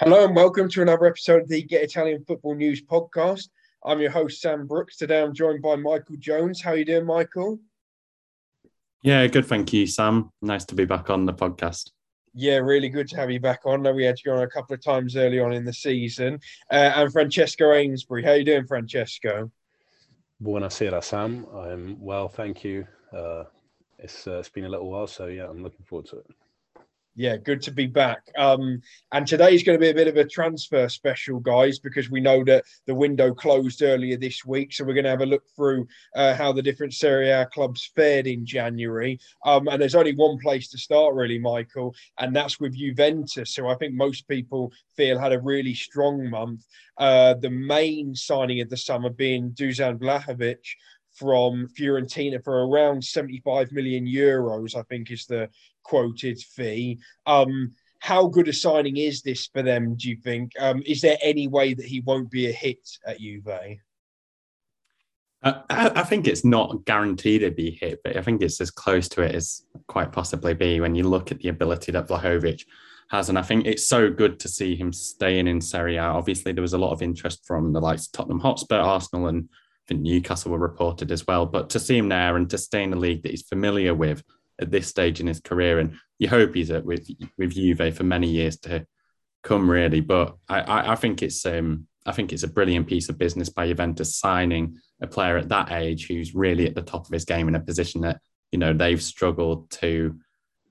Hello and welcome to another episode of the Get Italian Football News podcast. I'm your host Sam Brooks. Today I'm joined by Michael Jones. How are you doing, Michael? Yeah, good. Thank you, Sam. Nice to be back on the podcast. Yeah, really good to have you back on. I know we had you on a couple of times early on in the season. Uh, and Francesco Ainsbury. How are you doing, Francesco? Buonasera, Sam. I'm well, thank you. Uh, it's, uh, it's been a little while, so yeah, I'm looking forward to it yeah, good to be back. Um, and today is going to be a bit of a transfer special, guys, because we know that the window closed earlier this week. So we're going to have a look through uh, how the different Serie A clubs fared in January. Um, and there's only one place to start, really, Michael, and that's with Juventus. So I think most people feel had a really strong month. Uh, the main signing of the summer being Dusan Vlahovic from Fiorentina for around 75 million euros, I think is the quoted fee. Um, how good a signing is this for them, do you think? Um, is there any way that he won't be a hit at Juve? Uh, I, think it's not guaranteed to be hit, but I think it's as close to it as quite possibly be when you look at the ability that Vlahovic has. And I think it's so good to see him staying in Serie A. Obviously, there was a lot of interest from the likes of Tottenham Hotspur, Arsenal, and Think Newcastle were reported as well. But to see him there and to stay in a league that he's familiar with at this stage in his career, and you hope he's at with with Juve for many years to come, really. But I, I, I think it's um I think it's a brilliant piece of business by Juventus signing a player at that age who's really at the top of his game in a position that you know they've struggled to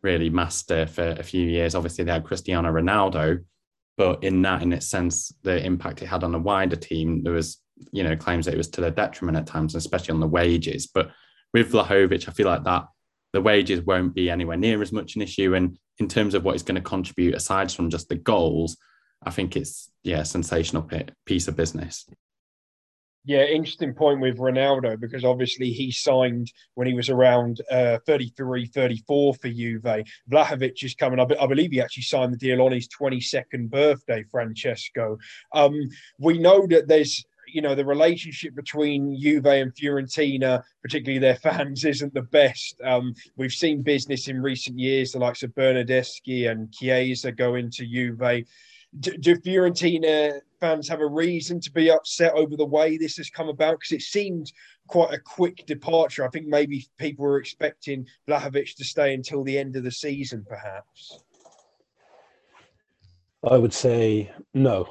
really master for a few years. Obviously, they had Cristiano Ronaldo, but in that, in its sense, the impact it had on a wider team, there was you know claims that it was to their detriment at times, especially on the wages. But with Vlahovic, I feel like that the wages won't be anywhere near as much an issue. And in terms of what it's going to contribute, aside from just the goals, I think it's yeah, sensational piece of business. Yeah, interesting point with Ronaldo because obviously he signed when he was around uh, 33, 34 for Juve. Vlahovic is coming up. I believe he actually signed the deal on his 22nd birthday, Francesco. Um, we know that there's you know the relationship between Juve and Fiorentina, particularly their fans, isn't the best. Um, we've seen business in recent years, the likes of Bernardeschi and Chiesa go into Juve. Do, do Fiorentina fans have a reason to be upset over the way this has come about? Because it seemed quite a quick departure. I think maybe people were expecting Vlahovic to stay until the end of the season, perhaps. I would say no,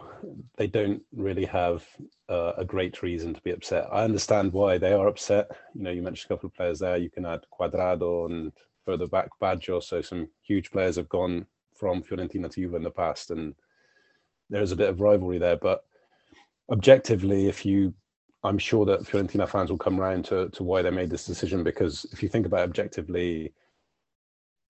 they don't really have uh, a great reason to be upset. I understand why they are upset. You know, you mentioned a couple of players there. You can add Cuadrado and further back Baggio. So some huge players have gone from Fiorentina to Juve in the past, and there's a bit of rivalry there. But objectively, if you, I'm sure that Fiorentina fans will come round to to why they made this decision because if you think about objectively,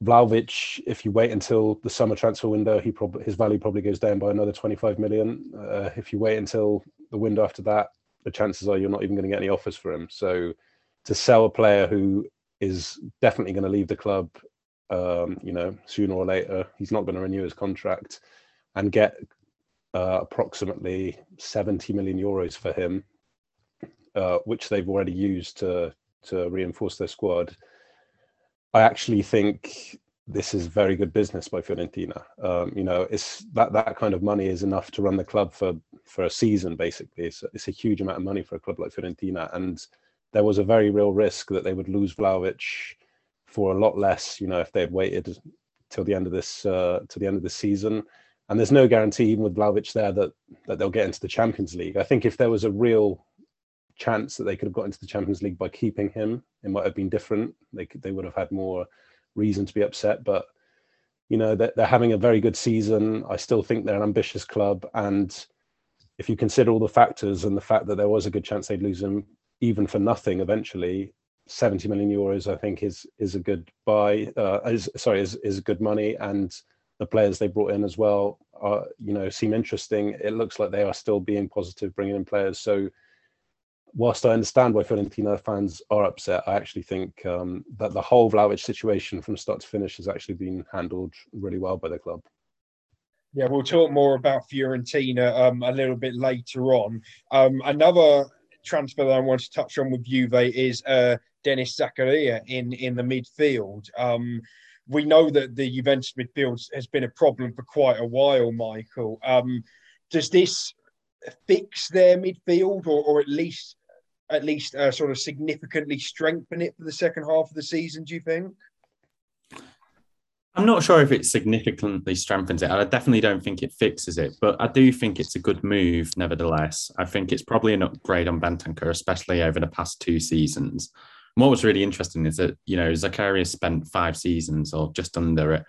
Vlahovic, if you wait until the summer transfer window, he probably his value probably goes down by another 25 million. Uh, if you wait until the window after that, the chances are you're not even going to get any offers for him. So to sell a player who is definitely going to leave the club, um, you know, sooner or later, he's not going to renew his contract, and get uh, approximately 70 million euros for him, uh, which they've already used to to reinforce their squad I actually think this is very good business by Fiorentina. Um, you know, it's that that kind of money is enough to run the club for for a season. Basically, it's it's a huge amount of money for a club like Fiorentina, and there was a very real risk that they would lose Vlahovic for a lot less. You know, if they had waited till the end of this uh, to the end of the season. And there's no guarantee, even with Vlahovic there, that that they'll get into the Champions League. I think if there was a real chance that they could have got into the Champions League by keeping him. It might have been different. They could, they would have had more reason to be upset, but you know they're, they're having a very good season. I still think they're an ambitious club, and if you consider all the factors and the fact that there was a good chance they'd lose him even for nothing eventually, 70 million euros I think is is a good buy. Uh, is sorry is is good money, and the players they brought in as well are you know seem interesting. It looks like they are still being positive, bringing in players. So whilst I understand why Fiorentina fans are upset, I actually think um, that the whole Vlahovic situation from start to finish has actually been handled really well by the club. Yeah, we'll talk more about Fiorentina um, a little bit later on. Um, another transfer that I want to touch on with Juve is uh, Denis Zakaria in in the midfield. Um, we know that the Juventus midfield has been a problem for quite a while, Michael. Um, does this fix their midfield, or, or at least at least uh, sort of significantly strengthen it for the second half of the season? Do you think? I'm not sure if it significantly strengthens it. I definitely don't think it fixes it, but I do think it's a good move, nevertheless. I think it's probably an upgrade on Bentancur, especially over the past two seasons. And what was really interesting is that, you know, Zakaria's spent five seasons or just under at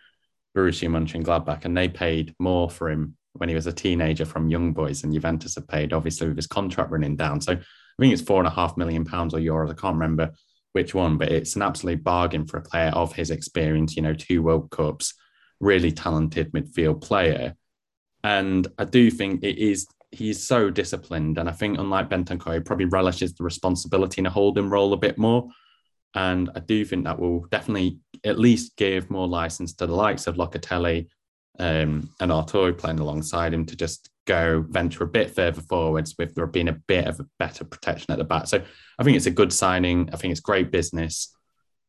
Borussia Mönchengladbach, and and they paid more for him when he was a teenager from Young Boys than Juventus have paid, obviously, with his contract running down. So I think it's four and a half million pounds or euros. I can't remember which one, but it's an absolute bargain for a player of his experience, you know, two World Cups, really talented midfield player. And I do think it is, he's so disciplined. And I think, unlike Bentancur, he probably relishes the responsibility in a holding role a bit more. And I do think that will definitely at least give more license to the likes of Locatelli um, and Arturo playing alongside him to just go venture a bit further forwards with there being a bit of a better protection at the back. So I think it's a good signing. I think it's great business,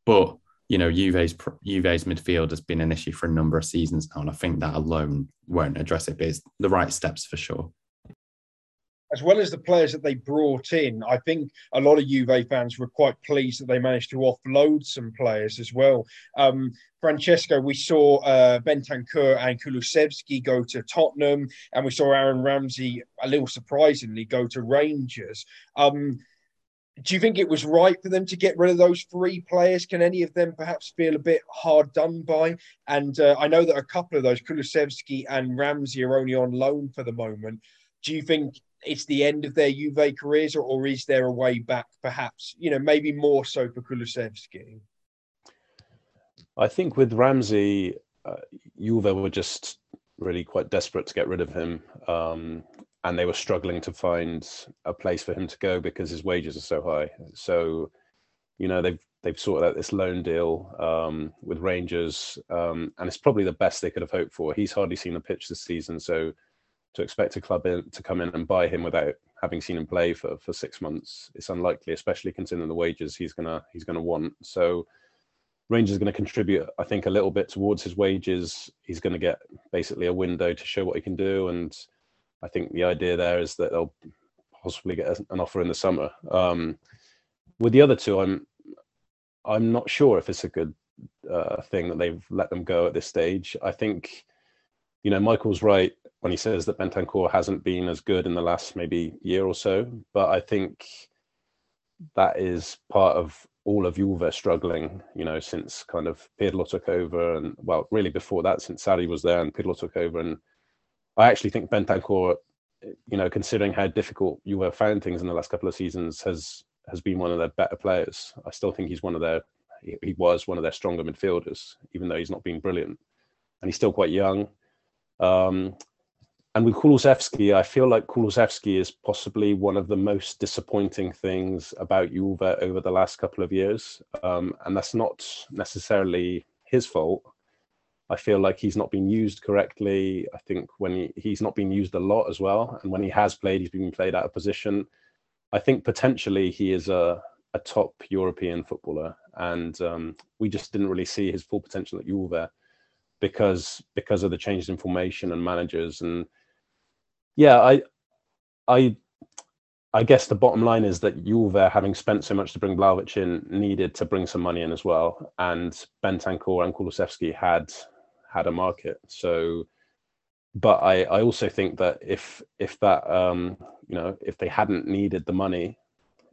but you know, Juve's Juve's midfield has been an issue for a number of seasons now, and I think that alone won't address it. But it's the right steps for sure as well as the players that they brought in, I think a lot of Juve fans were quite pleased that they managed to offload some players as well. Um, Francesco, we saw uh, Bentancur and Kulusevski go to Tottenham, and we saw Aaron Ramsey, a little surprisingly, go to Rangers. Um, do you think it was right for them to get rid of those three players? Can any of them perhaps feel a bit hard done by? And uh, I know that a couple of those, Kulusevski and Ramsey, are only on loan for the moment. Do you think it's the end of their Juve careers, or, or is there a way back, perhaps, you know, maybe more so for Kulusevski? I think with Ramsey, uh, Juve were just really quite desperate to get rid of him. Um, and they were struggling to find a place for him to go because his wages are so high. So, you know, they've they've sorted out this loan deal um, with Rangers, um, and it's probably the best they could have hoped for. He's hardly seen a pitch this season, so to expect a club in, to come in and buy him without having seen him play for, for six months, it's unlikely, especially considering the wages he's gonna he's gonna want. So Rangers are going to contribute, I think, a little bit towards his wages. He's going to get basically a window to show what he can do, and I think the idea there is that they'll possibly get an offer in the summer. Um, with the other two, I'm I'm not sure if it's a good uh, thing that they've let them go at this stage. I think, you know, Michael's right when he says that Bentancur hasn't been as good in the last maybe year or so. But I think that is part of all of Juve struggling, you know, since kind of Pirlo took over and well, really before that, since Sarri was there and Pirlo took over. And I actually think Bentancur, you know, considering how difficult Juve found things in the last couple of seasons, has has been one of their better players. I still think he's one of their he was one of their stronger midfielders, even though he's not been brilliant. And he's still quite young. Um, and with Kulusevski, I feel like Kulusevski is possibly one of the most disappointing things about Juve over the last couple of years. Um, and that's not necessarily his fault. I feel like he's not been used correctly. I think when he, he's not been used a lot as well. And when he has played, he's been played out of position. I think potentially he is a, a top European footballer. And um, we just didn't really see his full potential at Juve because because of the changes in formation and managers and yeah, I, I, I guess the bottom line is that Juve, having spent so much to bring Vlahovic in, needed to bring some money in as well, and Bentancur and Kulusevski had had a market. So, but I, I also think that if if that um, you know if they hadn't needed the money,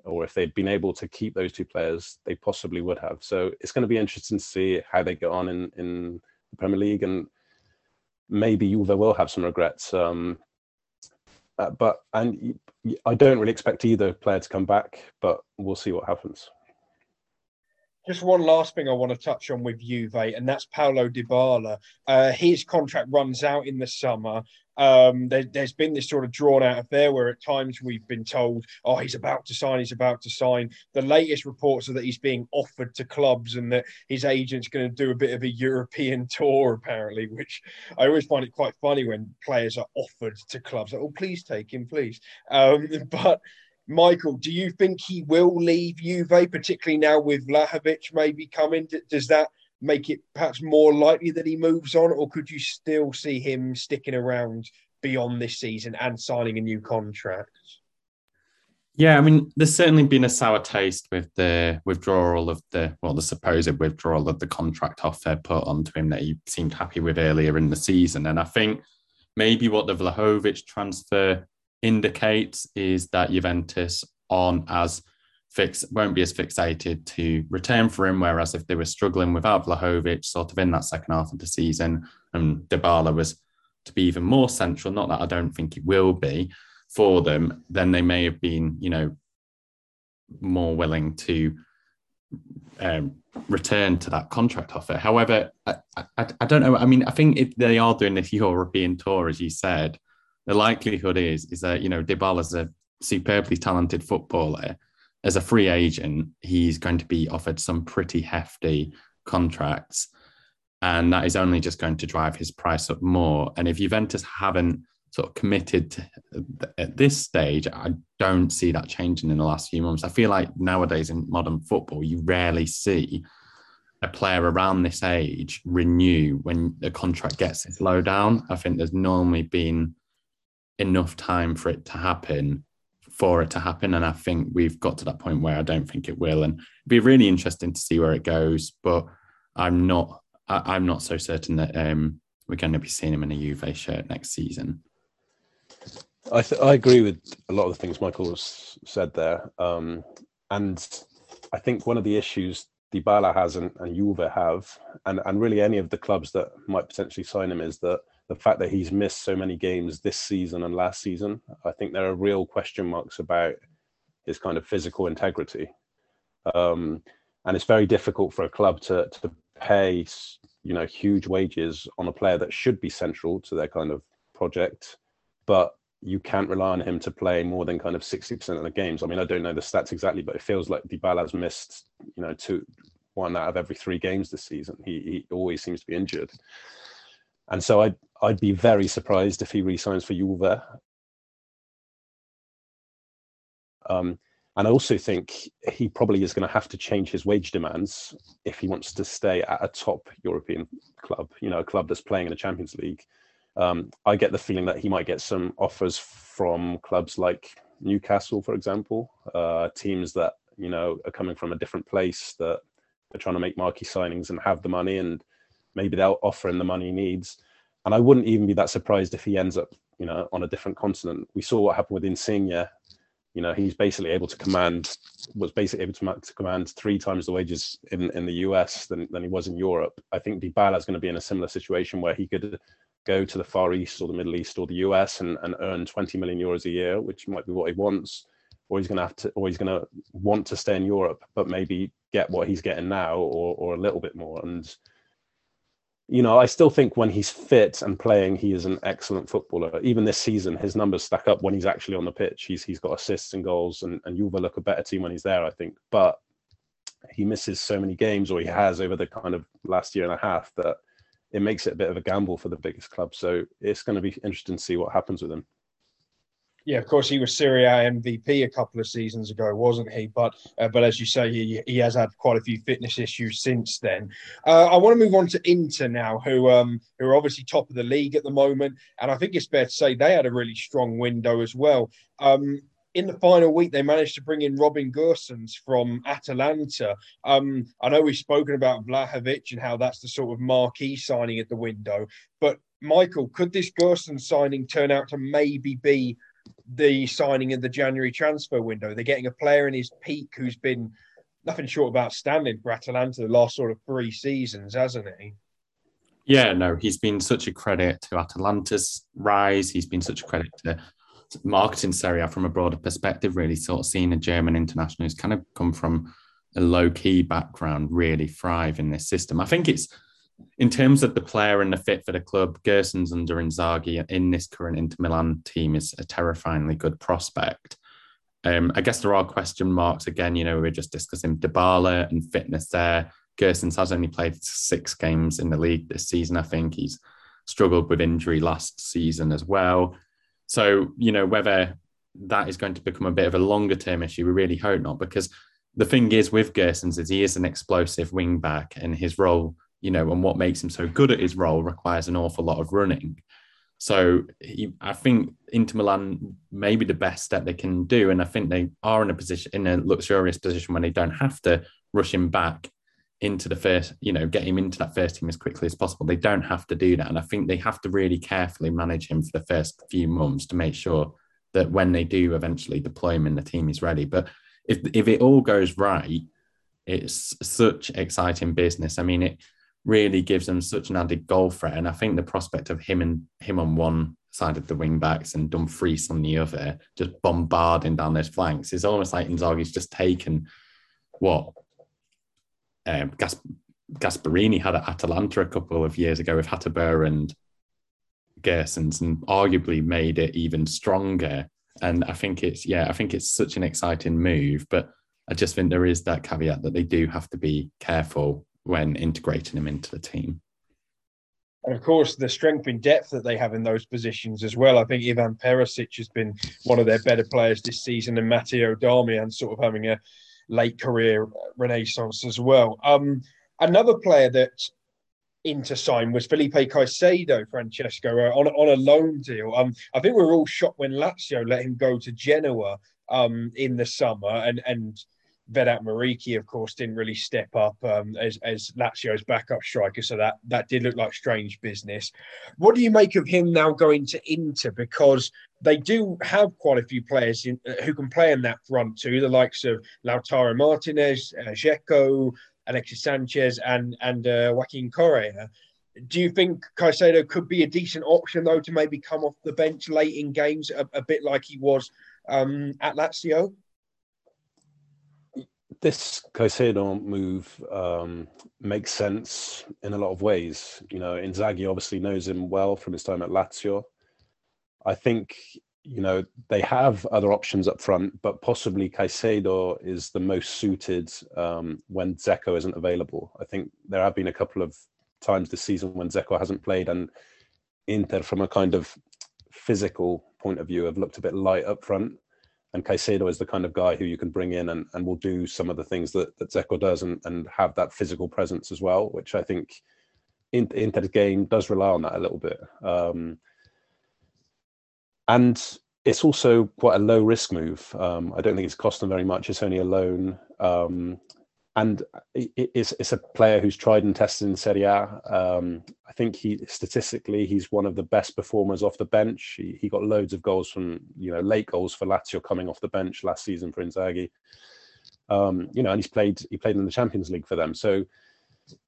or if they'd been able to keep those two players, they possibly would have. So it's going to be interesting to see how they get on in in the Premier League, and maybe Juve will have some regrets. Um, uh, but and I don't really expect either player to come back, but we'll see what happens. Just one last thing I want to touch on with Juve, and that's Paulo Dybala. Uh, his contract runs out in the summer. Um, there, has been this sort of drawn out affair where at times we've been told, oh, he's about to sign, he's about to sign. The latest reports are that he's being offered to clubs and that his agent's going to do a bit of a European tour, apparently, which I always find it quite funny when players are offered to clubs. Like, oh, please take him, please. Um, but Michael, do you think he will leave Juve, particularly now with Vlahovic maybe coming? Does that make it perhaps more likely that he moves on, or could you still see him sticking around beyond this season and signing a new contract? Yeah, I mean, there's certainly been a sour taste with the withdrawal of the, well, the supposed withdrawal of the contract offer put onto him that he seemed happy with earlier in the season. And I think maybe what the Vlahovic transfer indicates is that Juventus aren't as fix won't be as fixated to return for him. Whereas if they were struggling without Vlahovic, sort of in that second half of the season, and Dybala was to be even more central, not that I don't think he will be, for them, then they may have been, you know, more willing to um, return to that contract offer. However, I, I, I, don't know. I mean, I think if they are doing this European tour, as you said, the likelihood is is that you know Dybala is a superbly talented footballer. As a free agent, he's going to be offered some pretty hefty contracts, and that is only just going to drive his price up more. And if Juventus haven't sort of committed to, at this stage, I don't see that changing in the last few months. I feel like nowadays in modern football, you rarely see a player around this age renew when the contract gets its low down. I think there's normally been enough time for it to happen for it to happen. And I think we've got to that point where I don't think it will. And it'd be really interesting to see where it goes. But I'm not I, am not so certain that um, we're going to be seeing him in a Juve shirt next season. I th- I agree with a lot of the things Michael has said there, um, and I think one of the issues Dybala has and, and Juve have, and and really any of the clubs that might potentially sign him is that the fact that he's missed so many games this season and last season. I think there are real question marks about his kind of physical integrity, um, and it's very difficult for a club to to pay you know huge wages on a player that should be central to their kind of project but you can't rely on him to play more than kind of 60% of the games. I mean, I don't know the stats exactly, but it feels like Dybala's missed, you know, two, one out of every three games this season. He, he always seems to be injured. And so I'd, I'd be very surprised if he resigns for Juve. Um, and I also think he probably is going to have to change his wage demands if he wants to stay at a top European club, you know, a club that's playing in the Champions League. Um, I get the feeling that he might get some offers from clubs like Newcastle, for example, uh, teams that you know are coming from a different place that are trying to make marquee signings and have the money, and maybe they'll offer him the money he needs. And I wouldn't even be that surprised if he ends up, you know, on a different continent. We saw what happened with Insigne. You know, he's basically able to command, was basically able to, to command three times the wages in, in the US than, than he was in Europe. I think Dybala is going to be in a similar situation where he could go to the Far East or the Middle East or the US and, and earn 20 million euros a year, which might be what he wants, or he's going to have to, or he's going to want to stay in Europe, but maybe get what he's getting now or, or a little bit more. And, you know, I still think when he's fit and playing, he is an excellent footballer. Even this season, his numbers stack up when he's actually on the pitch. He's he's got assists and goals, and and Juve look a better team when he's there, I think. But he misses so many games, or he has over the kind of last year and a half that it makes it a bit of a gamble for the biggest club. So it's going to be interesting to see what happens with him. Yeah, of course, he was Serie A MVP a couple of seasons ago, wasn't he? But uh, but as you say, he, he has had quite a few fitness issues since then. Uh, I want to move on to Inter now, who um who are obviously top of the league at the moment, and I think it's fair to say they had a really strong window as well. Um, in the final week, they managed to bring in Robin Gosens from Atalanta. Um, I know we've spoken about Vlahovic and how that's the sort of marquee signing at the window. But Michael, could this Gosens signing turn out to maybe be the signing in the January transfer window? They're getting a player in his peak who's been nothing short of outstanding for Atalanta the last sort of three seasons, hasn't he? Yeah, no, he's been such a credit to Atalanta's rise. He's been such a credit to marketing Serie A from a broader perspective, really sort of seeing a German international who's kind of come from a low key background really thrive in this system. I think it's in terms of the player and the fit for the club, Gosens under Inzaghi in this current Inter Milan team is a terrifyingly good prospect. Um, I guess there are question marks again. You know, we are just discussing Dybala and fitness there. Gosens has only played six games in the league this season. I think he's struggled with injury last season as well. So, you know, whether that is going to become a bit of a longer term issue, we really hope not, because the thing is with Gosens is he is an explosive wing back and his role you know, and what makes him so good at his role requires an awful lot of running. So he, I think Inter Milan may be the best step they can do, and I think they are in a position in a luxurious position when they don't have to rush him back into the first, you know, get him into that first team as quickly as possible. They don't have to do that, and I think they have to really carefully manage him for the first few months to make sure that when they do eventually deploy him in the team, he's ready. But if if it all goes right, it's such exciting business. I mean, it really gives them such an added goal threat. And I think the prospect of him and him on one side of the wing backs and Dumfries on the other, just bombarding down those flanks, is almost like Inzaghi's just taken what um, Gas- Gasperini had at Atalanta a couple of years ago with Hateboer and Gosens and arguably made it even stronger. And I think it's, yeah, I think it's such an exciting move. But I just think there is that caveat that they do have to be careful when integrating him into the team. And of course, the strength in depth that they have in those positions as well. I think Ivan Perisic has been one of their better players this season, and Matteo Darmian sort of having a late career renaissance as well. Um, another player that Inter signed was Felipe Caicedo, Francesco, uh, on, on a loan deal. Um, I think we were all shocked when Lazio let him go to Genoa um, in the summer, and and Vedat Muriqi, of course, didn't really step up um, as, as Lazio's backup striker, so that that did look like strange business. What do you make of him now going to Inter? Because they do have quite a few players in, uh, who can play in that front two, the likes of Lautaro Martinez, uh, Alexis Sanchez, and and uh, Joaquin Correa. Do you think Caicedo could be a decent option though to maybe come off the bench late in games, a, a bit like he was um, at Lazio? This Caicedo move um, makes sense in a lot of ways. You know, Inzaghi obviously knows him well from his time at Lazio. I think you know they have other options up front, but possibly Caicedo is the most suited um, when Dzeko isn't available. I think there have been a couple of times this season when Dzeko hasn't played, and Inter, from a kind of physical point of view, have looked a bit light up front and Caicedo is the kind of guy who you can bring in and, and will do some of the things that, that Dzeko does and, and have that physical presence as well, which I think Inter's game does rely on that a little bit. Um, and it's also quite a low risk move. Um, I don't think it's cost them very much. It's only a loan. Um, and it's it's a player who's tried and tested in Serie A. Um, I think he statistically he's one of the best performers off the bench. He, he got loads of goals from you know late goals for Lazio coming off the bench last season for Inzaghi. Um, you know, and he's played he played in the Champions League for them. So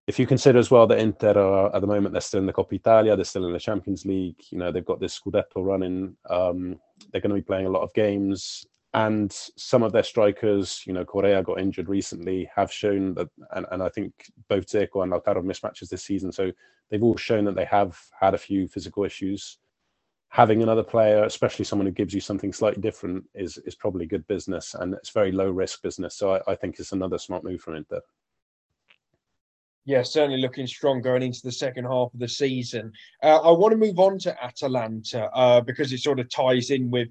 if you consider as well that Inter are at the moment they're still in the Coppa Italia, they're still in the Champions League. You know, they've got this Scudetto running. Um, they're going to be playing a lot of games and some of their strikers, you know, Correa got injured recently, have shown that, and, and I think both Dzeko and Lautaro mismatches this season. So they've all shown that they have had a few physical issues. Having another player, especially someone who gives you something slightly different, is is probably good business, and it's very low risk business. So I, I think it's another smart move from Inter. Yeah, certainly looking strong going into the second half of the season. Uh, I want to move on to Atalanta uh, because it sort of ties in with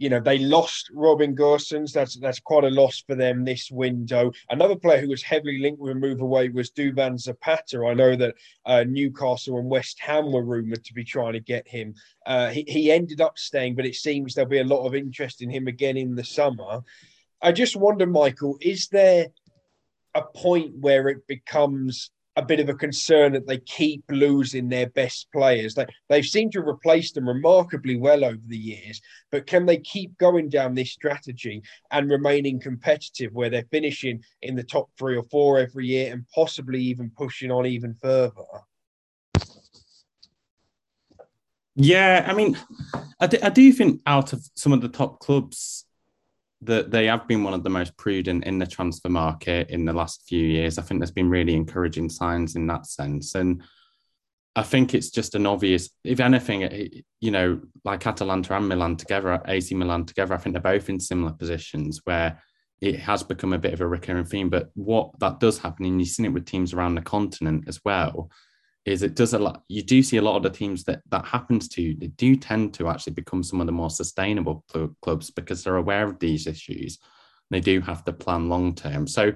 you know they lost Robin Gosens. That's that's quite a loss for them this window. Another player who was heavily linked with a move away was Duvan Zapata. I know that uh, Newcastle and West Ham were rumored to be trying to get him. Uh, he, he ended up staying, but it seems there'll be a lot of interest in him again in the summer. I just wonder, Michael, is there a point where it becomes a bit of a concern that they keep losing their best players. They, they've seemed to replace them remarkably well over the years, but can they keep going down this strategy and remaining competitive where they're finishing in the top three or four every year and possibly even pushing on even further? Yeah, I mean, I do, I do think out of some of the top clubs, that they have been one of the most prudent in the transfer market in the last few years. I think there's been really encouraging signs in that sense. And I think it's just an obvious, if anything, you know, like Atalanta and Milan together, AC Milan together, I think they're both in similar positions where it has become a bit of a recurring theme. But what that does happen, and you've seen it with teams around the continent as well, is it does a lot you do see a lot of the teams that that happens to they do tend to actually become some of the more sustainable cl- clubs because they're aware of these issues. They do have to plan long term. So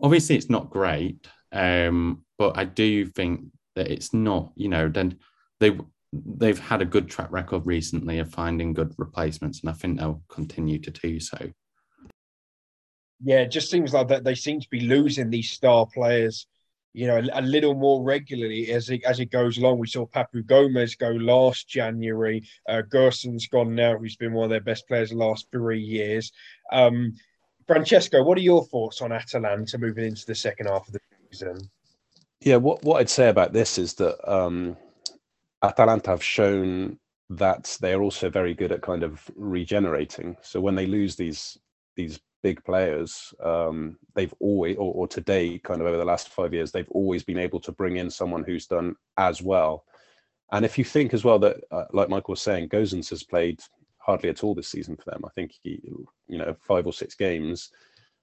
obviously it's not great Um, but I do think that it's not, you know, then they they've had a good track record recently of finding good replacements, and I think they'll continue to do so. Yeah, it just seems like that they seem to be losing these star players, you know, a, a, little more regularly as it as it goes along. We saw Papu Gomez go last January. Uh, Gosens gone now, who's been one of their best players the last three years. Um, Francesco, what are your thoughts on Atalanta moving into the second half of the season? Yeah, what, what I'd say about this is that um, Atalanta have shown that they are also very good at kind of regenerating. So when they lose these these big players, um, they've always, or, or today, kind of over the last five years, they've always been able to bring in someone who's done as well. And if you think as well that, uh, like Michael was saying, Gosens has played hardly at all this season for them. I think he, you know, five or six games,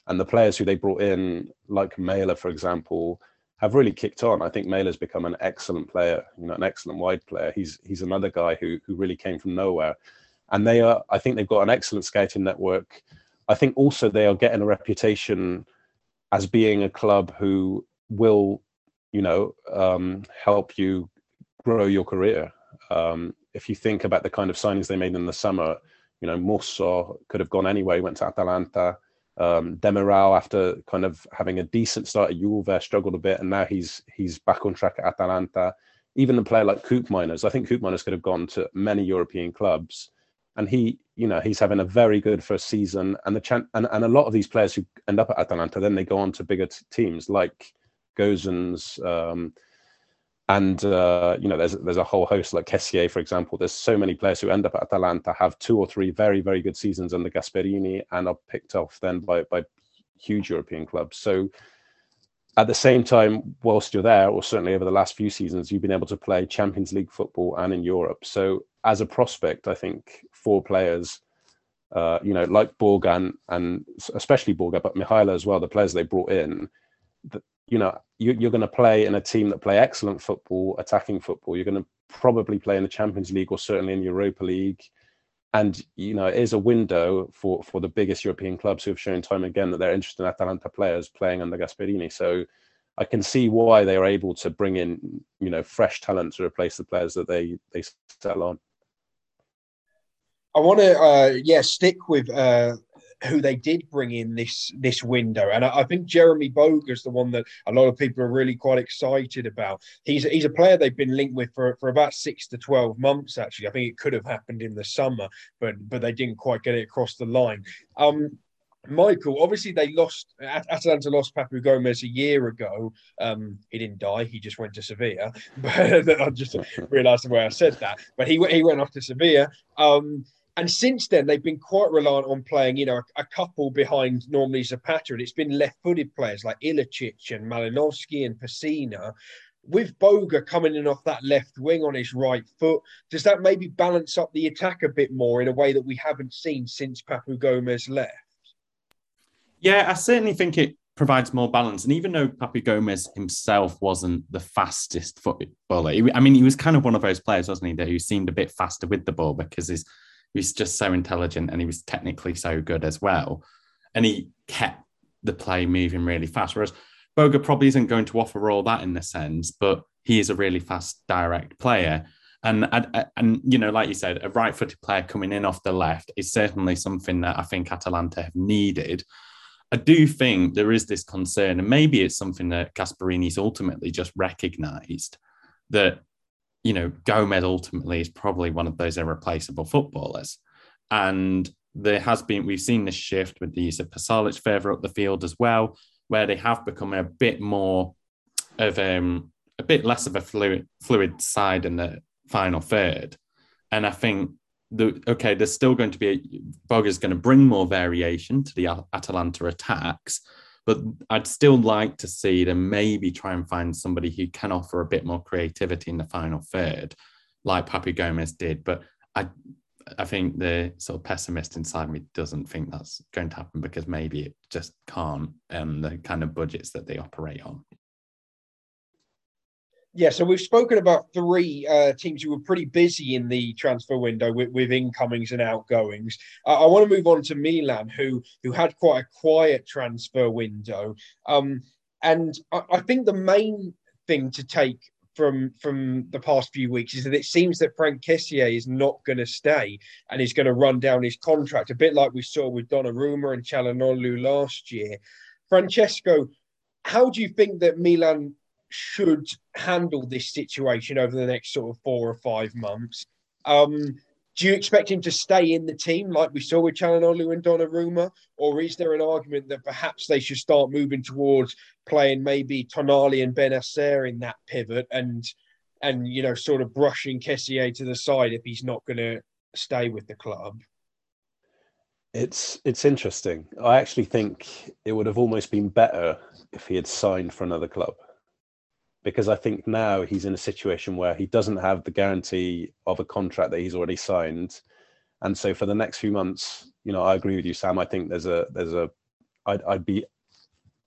and the players who they brought in, like Maehle, for example, have really kicked on. I think Maehle's become an excellent player, you know, an excellent wide player. He's he's another guy who who really came from nowhere, and they are. I think they've got an excellent scouting network. I think also they are getting a reputation as being a club who will, you know, um, help you grow your career. Um, if you think about the kind of signings they made in the summer, you know, Musso could have gone anyway, went to Atalanta. Um, Demiral, after kind of having a decent start at Juve, struggled a bit, and now he's he's back on track at Atalanta. Even a player like Koopmeiners, I think Koopmeiners could have gone to many European clubs, and he, you know, he's having a very good first season. And the chan- and, and a lot of these players who end up at Atalanta, then they go on to bigger t- teams like Gosens, um, and uh, you know there's there's a whole host like Kessié, for example. There's so many players who end up at Atalanta have two or three very very good seasons under Gasperini and are picked off then by by huge European clubs. So at the same time, whilst you're there, or certainly over the last few seasons, you've been able to play Champions League football and in Europe. So as a prospect, I think for players, uh, you know, like Borgan and especially Boga, but Mihaila as well, the players they brought in, you know you, you're going to play in a team that play excellent football, attacking football. You're going to probably play in the Champions League or certainly in Europa League. And you know, it is a window for for the biggest European clubs who have shown time again that they're interested in Atalanta players playing under Gasperini. So I can see why they are able to bring in you know fresh talent to replace the players that they they sell on. I want to uh, yeah stick with uh, who they did bring in this this window. And I, I think Jeremy Boga's the one that a lot of people are really quite excited about. He's he's a player they've been linked with for, for about six to twelve months. Actually, I think it could have happened in the summer, but but they didn't quite get it across the line. Um, Michael, obviously they lost. Atalanta lost Papu Gomez a year ago. Um, he didn't die; he just went to Sevilla. But I just realised the way I said that. But he he went off to Sevilla. Um, and since then, they've been quite reliant on playing, you know, a, a couple behind normally Zapata. And it's been left footed players like Ilicic and Malinovskyi and Pessina. With Boga coming in off that left wing on his right foot, does that maybe balance up the attack a bit more in a way that we haven't seen since Papu Gomez left? Yeah, I certainly think it provides more balance. And even though Papu Gomez himself wasn't the fastest footballer, I mean, he was kind of one of those players, wasn't he, that who seemed a bit faster with the ball because his he was just so intelligent and he was technically so good as well. And he kept the play moving really fast. Whereas Boga probably isn't going to offer all that in the sense, but he is a really fast, direct player. And, and, and you know, like you said, a right-footed player coming in off the left is certainly something that I think Atalanta have needed. I do think there is this concern, and maybe it's something that Gasperini's ultimately just recognised that you know, Gomez ultimately is probably one of those irreplaceable footballers. And there has been, we've seen this shift with the use of Pasalic further up the field as well, where they have become a bit more of um, a bit less of a fluid, fluid side in the final third. And I think the okay, there's still going to be Boga's going to bring more variation to the Atalanta attacks, but I'd still like to see them maybe try and find somebody who can offer a bit more creativity in the final third, like Papu Gomez did. But I I think the sort of pessimist inside me doesn't think that's going to happen because maybe it just can't and the kind of budgets that they operate on. Yeah, so we've spoken about three uh, teams who were pretty busy in the transfer window with, with incomings and outgoings. Uh, I want to move on to Milan, who who had quite a quiet transfer window. Um, And I, I think the main thing to take from from the past few weeks is that it seems that Frank Kessié is not going to stay and he's going to run down his contract, a bit like we saw with Donnarumma and Calhanoglu last year. Francesco, how do you think that Milan should handle this situation over the next sort of four or five months? Um, do you expect him to stay in the team like we saw with Calhanoglu and Donnarumma? Or is there an argument that perhaps they should start moving towards playing maybe Tonali and Bennacer in that pivot and and you know sort of brushing Kessié to the side if he's not going to stay with the club? It's it's interesting. I actually think it would have almost been better if he had signed for another club because I think now he's in a situation where he doesn't have the guarantee of a contract that he's already signed, and so for the next few months, you know, I agree with you, Sam. I think there's a there's a I'd, I'd be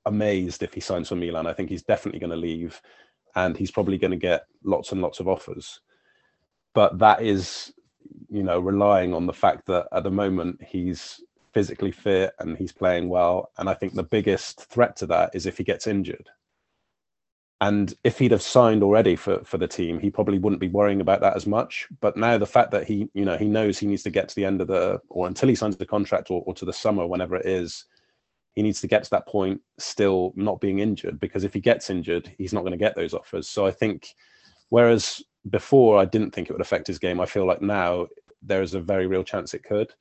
amazed if he signs for Milan. I think he's definitely going to leave, and he's probably going to get lots and lots of offers. But that is, you know, relying on the fact that at the moment he's physically fit and he's playing well. And I think the biggest threat to that is if he gets injured and if he'd have signed already for for the team he probably wouldn't be worrying about that as much. But now the fact that he you know he knows he needs to get to the end of the or until he signs the contract or, or to the summer whenever it is he needs to get to that point still not being injured because if he gets injured he's not going to get those offers. So i think whereas before i didn't think it would affect his game i feel like now there is a very real chance it could.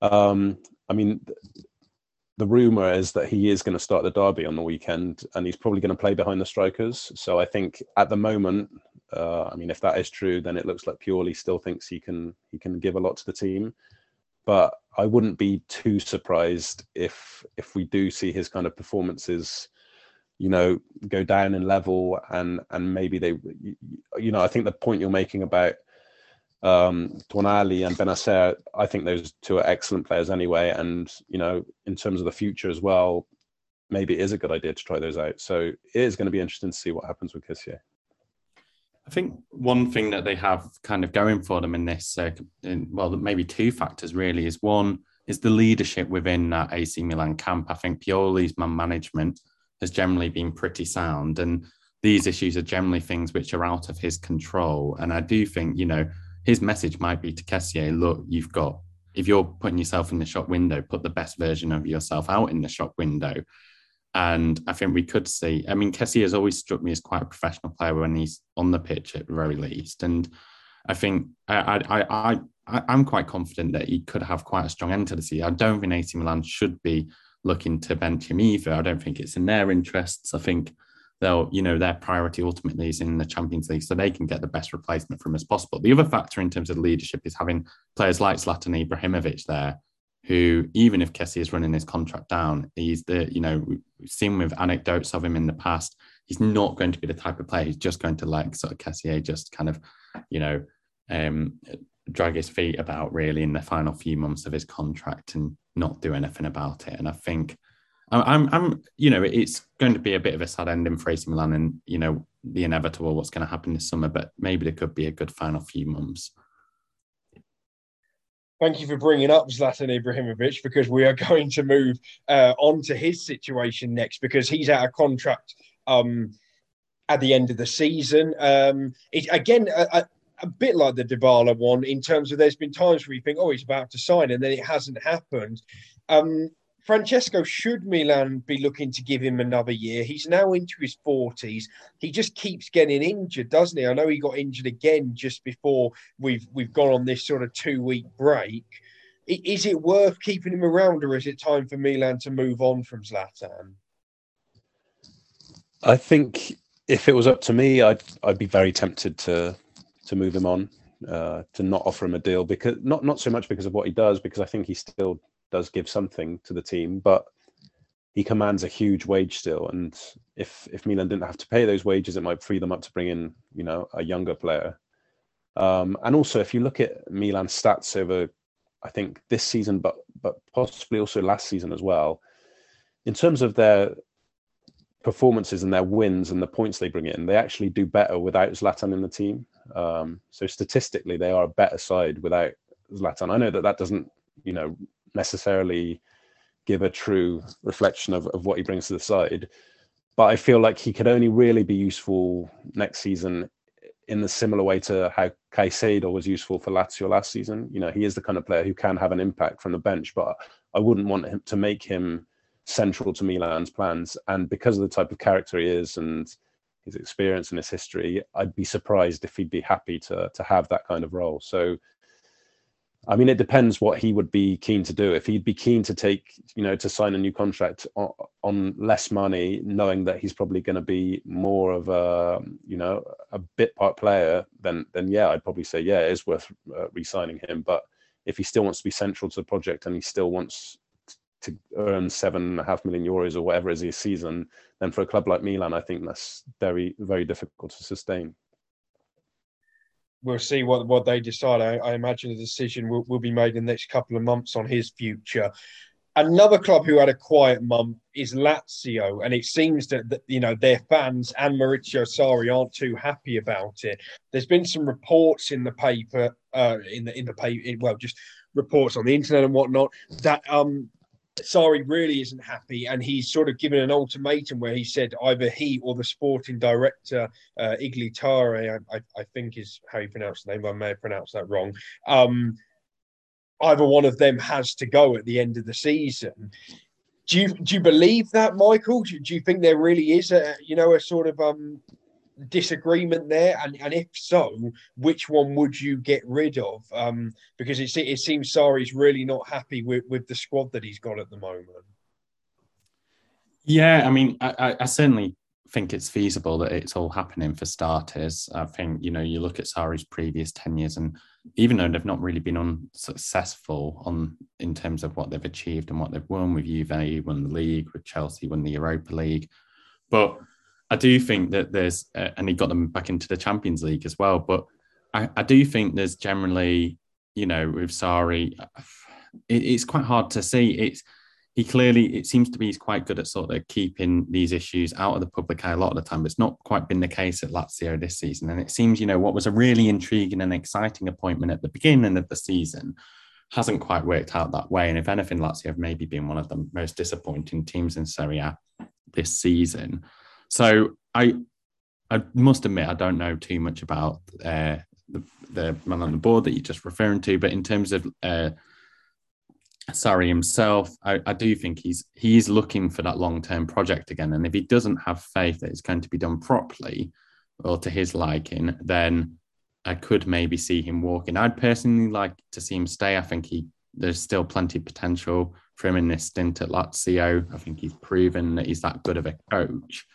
Um i mean the rumor is that he is going to start the derby on the weekend and he's probably going to play behind the strikers. So I think at the moment, uh, I mean, if that is true, then it looks like Pioli still thinks he can he can give a lot to the team. But I wouldn't be too surprised if if we do see his kind of performances, you know, go down in level and and maybe they, you know, I think the point you're making about um, Tonali and Bennacer, I think those two are excellent players anyway. And, you know, in terms of the future as well, maybe it is a good idea to try those out. So it is going to be interesting to see what happens with Kessié. I think one thing that they have kind of going for them in this, uh, in, well, maybe two factors really, is one is the leadership within that AC Milan camp. I think Pioli's man management has generally been pretty sound, and these issues are generally things which are out of his control. And I do think, you know, his message might be to Kessié, look, you've got, if you're putting yourself in the shop window, put the best version of yourself out in the shop window. And I think we could see, I mean, Kessié has always struck me as quite a professional player when he's on the pitch at the very least. And I think I, I, I, I, am quite confident that he could have quite a strong end to the season. I don't think AC Milan should be looking to bench him either. I don't think it's in their interests. I think they'll, you know, their priority ultimately is in the Champions League, so they can get the best replacement from as possible. The other factor in terms of leadership is having players like Zlatan Ibrahimovic there, who even if Kessie is running his contract down, he's the, you know, we've seen with anecdotes of him in the past, he's not going to be the type of player He's just going to like sort of Kessié just kind of, you know, um, drag his feet about really in the final few months of his contract and not do anything about it. And I think I'm, I'm, you know, it's going to be a bit of a sad ending for AC Milan, and you know, the inevitable what's going to happen this summer. But maybe there could be a good final few months. Thank you for bringing up Zlatan Ibrahimovic because we are going to move uh, on to his situation next because he's out of contract um, at the end of the season. Um, it, again, a, a, a, bit like the Dybala one in terms of there's been times where you think, oh, he's about to sign, and then it hasn't happened. Um, Francesco, should Milan be looking to give him another year? He's now into his 40s. He just keeps getting injured, doesn't he? I know he got injured again just before we've we've gone on this sort of two week break. Is it worth keeping him around, or is it time for Milan to move on from Zlatan? I think if it was up to me, I'd I'd be very tempted to to move him on, uh, to not offer him a deal because not not so much because of what he does, because I think he still does give something to the team, but he commands a huge wage still. And if if Milan didn't have to pay those wages, it might free them up to bring in, you know, a younger player. Um, and also, if you look at Milan's stats over, I think this season, but but possibly also last season as well, in terms of their performances and their wins and the points they bring in, they actually do better without Zlatan in the team. Um, so statistically, they are a better side without Zlatan. I know that that doesn't, you know, necessarily give a true reflection of, of what he brings to the side. but I feel like he could only really be useful next season in the similar way to how Caicedo was useful for Lazio last season. You know, he is the kind of player who can have an impact from the bench, but I wouldn't want him to make him central to Milan's plans. And because of the type of character he is and his experience and his history, I'd be surprised if he'd be happy to to have that kind of role. So I mean, it depends what he would be keen to do. If he'd be keen to take, you know, to sign a new contract on, on less money, knowing that he's probably going to be more of a, you know, a bit part player, then then yeah, I'd probably say yeah, it is worth uh, re-signing him. But if he still wants to be central to the project and he still wants to earn seven and a half million euros or whatever is his season, then for a club like Milan, I think that's very very difficult to sustain we'll see what, what they decide. I, I imagine a decision will, will be made in the next couple of months on his future. Another club who had a quiet month is Lazio, and it seems that, that, you know their fans and Maurizio Sarri aren't too happy about it. There's been some reports in the paper, uh, in the in the paper, well, just reports on the internet and whatnot that um Sarri really isn't happy, and he's sort of given an ultimatum where he said either he or the sporting director, uh, Igli Tare, I, I, I, think is how you pronounce the name. I may have pronounced that wrong. Um, either one of them has to go at the end of the season. Do you do you believe that, Michael? Do, do you think there really is a you know a sort of um disagreement there? And, and if so, which one would you get rid of? Um, because it, it seems Sarri's really not happy with, with the squad that he's got at the moment. Yeah, I mean, I, I certainly think it's feasible that it's all happening for starters. I think, you know, you look at Sarri's previous 10 years and even though they've not really been unsuccessful on in terms of what they've achieved and what they've won with Juve, won the league, with Chelsea, won the Europa League. But I do think that there's, uh, and he got them back into the Champions League as well. But I, I do think there's generally, you know, with Sarri, it, it's quite hard to see. It's he clearly, it seems to be he's quite good at sort of keeping these issues out of the public eye a lot of the time. It's not quite been the case at Lazio this season. And it seems, you know, what was a really intriguing and exciting appointment at the beginning of the season hasn't quite worked out that way. And if anything, Lazio have maybe been one of the most disappointing teams in Serie A this season. So I I must admit I don't know too much about uh, the, the man on the board that you're just referring to, but in terms of uh, himself, I, I, do think he's he's looking for that long term project again. And if he doesn't have faith that it's going to be done properly or to his liking, then I could maybe see him walking. I'd personally like to see him stay. I think he there's still plenty of potential for him in this stint at Lazio. I think he's proven that he's that good of a coach.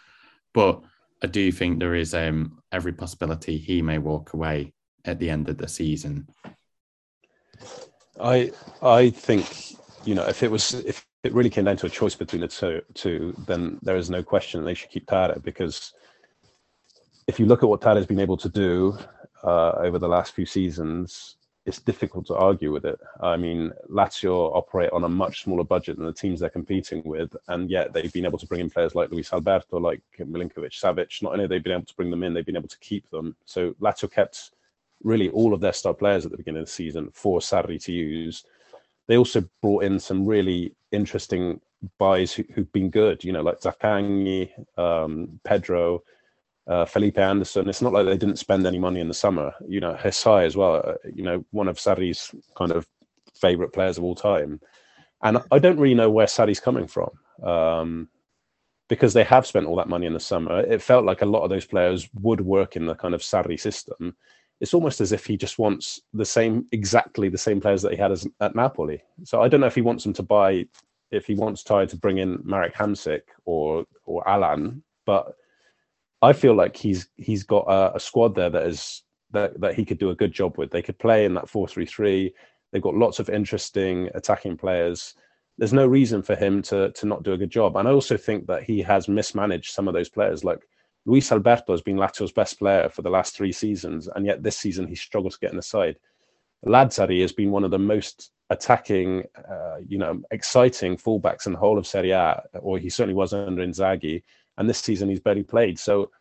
But I do think there is um, every possibility he may walk away at the end of the season. I I think you know if it was if it really came down to a choice between the two, two then there is no question they should keep Tare because if you look at what Tare has been able to do uh, over the last few seasons, it's difficult to argue with it. I mean, Lazio operate on a much smaller budget than the teams they're competing with, and yet they've been able to bring in players like Luis Alberto, like Milinkovic Savic. Not only they've they been able to bring them in, they've been able to keep them. So Lazio kept really all of their star players at the beginning of the season for Sarri to use. They also brought in some really interesting buys who, have been good, you know, like Zaccagni, um, Pedro, uh, Felipe Anderson. It's not like they didn't spend any money in the summer. You know, Hysaj as well. Uh, you know, one of Sarri's kind of favorite players of all time. And I don't really know where Sarri's coming from um, because they have spent all that money in the summer. It felt like a lot of those players would work in the kind of Sarri system. It's almost as if he just wants the same, exactly the same players that he had as, at Napoli. So I don't know if he wants them to buy, if he wants Ty to bring in Marek Hamsik or or Allan, but I feel like he's he's got a, a, squad there that is that that he could do a good job with. They could play in that four three three. They've got lots of interesting attacking players. There's no reason for him to to not do a good job. And I also think that he has mismanaged some of those players. Like Luis Alberto has been Lazio's best player for the last three seasons, and yet this season he struggles to get in the side. Lazzari has been one of the most attacking, uh, you know, exciting fullbacks in the whole of Serie A, or he certainly was under Inzaghi and this season he's barely played. So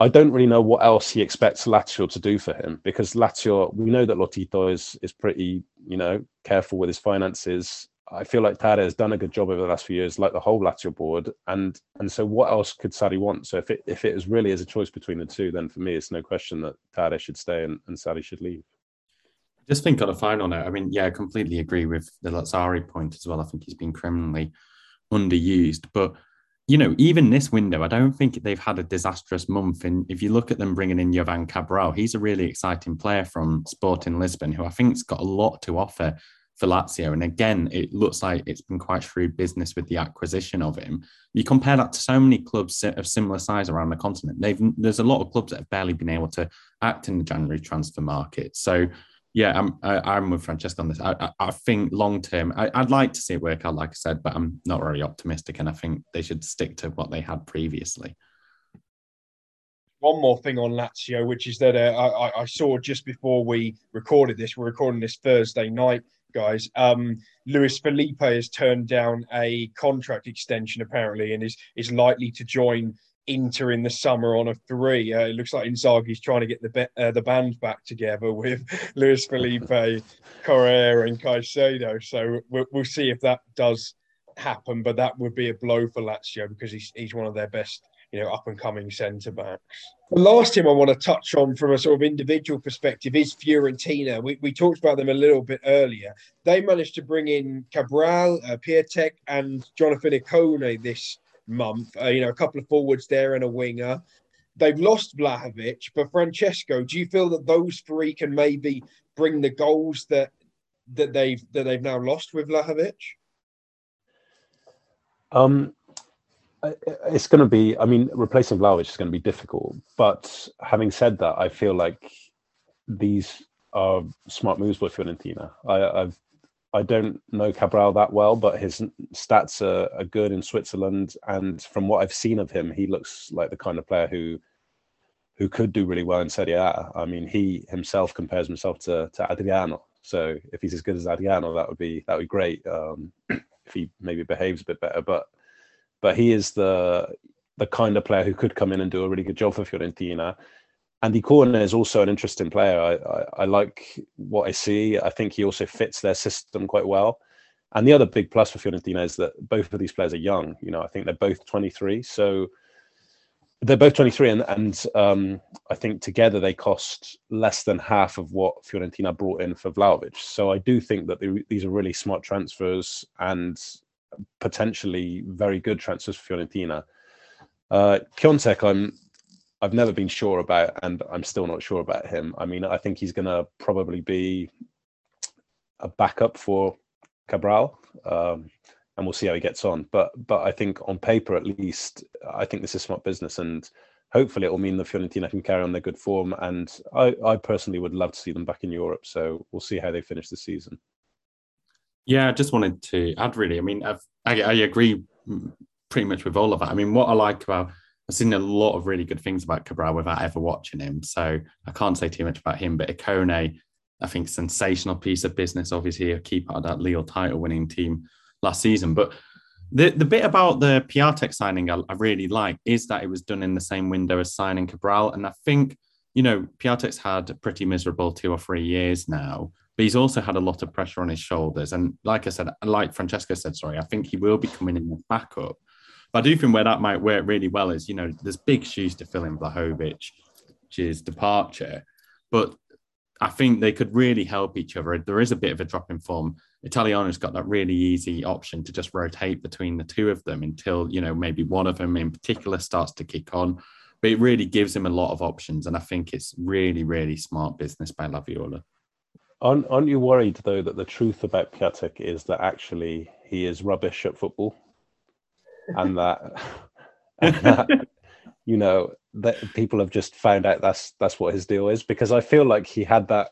I don't really know what else he expects Lazio to do for him because Lazio, we know that Lotito is is pretty, you know, careful with his finances. I feel like Tare has done a good job over the last few years, like the whole Lazio board. And and so what else could Sarri want? So if it if it is really is a choice between the two, then for me it's no question that Tare should stay and, and Sarri should leave. Just think on a final note, I mean, yeah, I completely agree with the Lazzari point as well. I think he's been criminally underused. But you know, even this window, I don't think they've had a disastrous month. And if you look at them bringing in Jovane Cabral, he's a really exciting player from Sporting Lisbon, who I think's got a lot to offer for Lazio. And again, it looks like it's been quite shrewd business with the acquisition of him. You compare that to so many clubs of similar size around the continent. They've, there's a lot of clubs that have barely been able to act in the January transfer market. So yeah, I'm I, am with Francesco on this. I, I, I think long term, I, would like to see it work out, like I said, but I'm not very optimistic, and I think they should stick to what they had previously. One more thing on Lazio, which is that uh, I, I saw just before we recorded this. We're recording this Thursday night, guys. Um, Luis Felipe has turned down a contract extension apparently, and is is likely to join Inter in the summer on a three. Uh, it looks like Inzaghi's trying to get the be- uh, the band back together with Luis Felipe, Correa, and Caicedo. So we'll, we'll, see if that does happen. But that would be a blow for Lazio because he's he's one of their best, you know, up and coming centre backs. The last team I want to touch on from a sort of individual perspective is Fiorentina. We, we talked about them a little bit earlier. They managed to bring in Cabral, uh, Piatek, and Jonathan Ikone this month. Uh, you know, a couple of forwards there and a winger. They've lost Vlahovic, but Francesco, do you feel that those three can maybe bring the goals that that they've that they've now lost with Vlahovic? Um, it's going to be. I mean, replacing Vlahovic is going to be difficult. But having said that, I feel like these are smart moves by Fiorentina. I, I've I don't know Cabral that well, but his stats are, are, good in Switzerland, and from what I've seen of him, he looks like the kind of player who who could do really well in Serie A. I mean, he himself compares himself to to Adriano. So if he's as good as Adriano, that would be that would be great. Um, if he maybe behaves a bit better, but but he is the the kind of player who could come in and do a really good job for Fiorentina. And Ikone is also an interesting player. I, I, I, like what I see. I think he also fits their system quite well. And the other big plus for Fiorentina is that both of these players are young. You know, I think they're both 23. So they're both 23, and, and um, I think together they cost less than half of what Fiorentina brought in for Vlahovic. So I do think that they, these are really smart transfers and potentially very good transfers for Fiorentina. Uh, Piatek, I'm I've never been sure about, and I'm still not sure about him. I mean, I think he's going to probably be a backup for Cabral, um, and we'll see how he gets on. But but I think on paper, at least, I think this is smart business, and hopefully it will mean the Fiorentina can carry on their good form. And I, I personally would love to see them back in Europe. So we'll see how they finish the season. Yeah, I just wanted to add really. I mean, I've, I, I agree pretty much with all of that. I mean, what I like about I've seen a lot of really good things about Cabral without ever watching him. So I can't say too much about him. But Ikone, I think, sensational piece of business. Obviously, a key part of that Lille title winning team last season. But the, the bit about the Piatek signing I, I, really like is that it was done in the same window as signing Cabral. And I think, you know, Piatek's had a pretty miserable two or three years now, but he's also had a lot of pressure on his shoulders. And like I said, like Francesco said, sorry, I think he will be coming in as backup. But I do think where that might work really well is, you know, there's big shoes to fill in Vlahovic's departure. But I think they could really help each other. There is a bit of a drop in form. Italiano's got that really easy option to just rotate between the two of them until, you know, maybe one of them in particular starts to kick on. But it really gives him a lot of options. And I think it's really, really smart business by La Viola. Aren't, aren't you worried, though, that the truth about Piatek is that actually he is rubbish at football? And that, and that you know that people have just found out that's that's what his deal is because I feel like he had that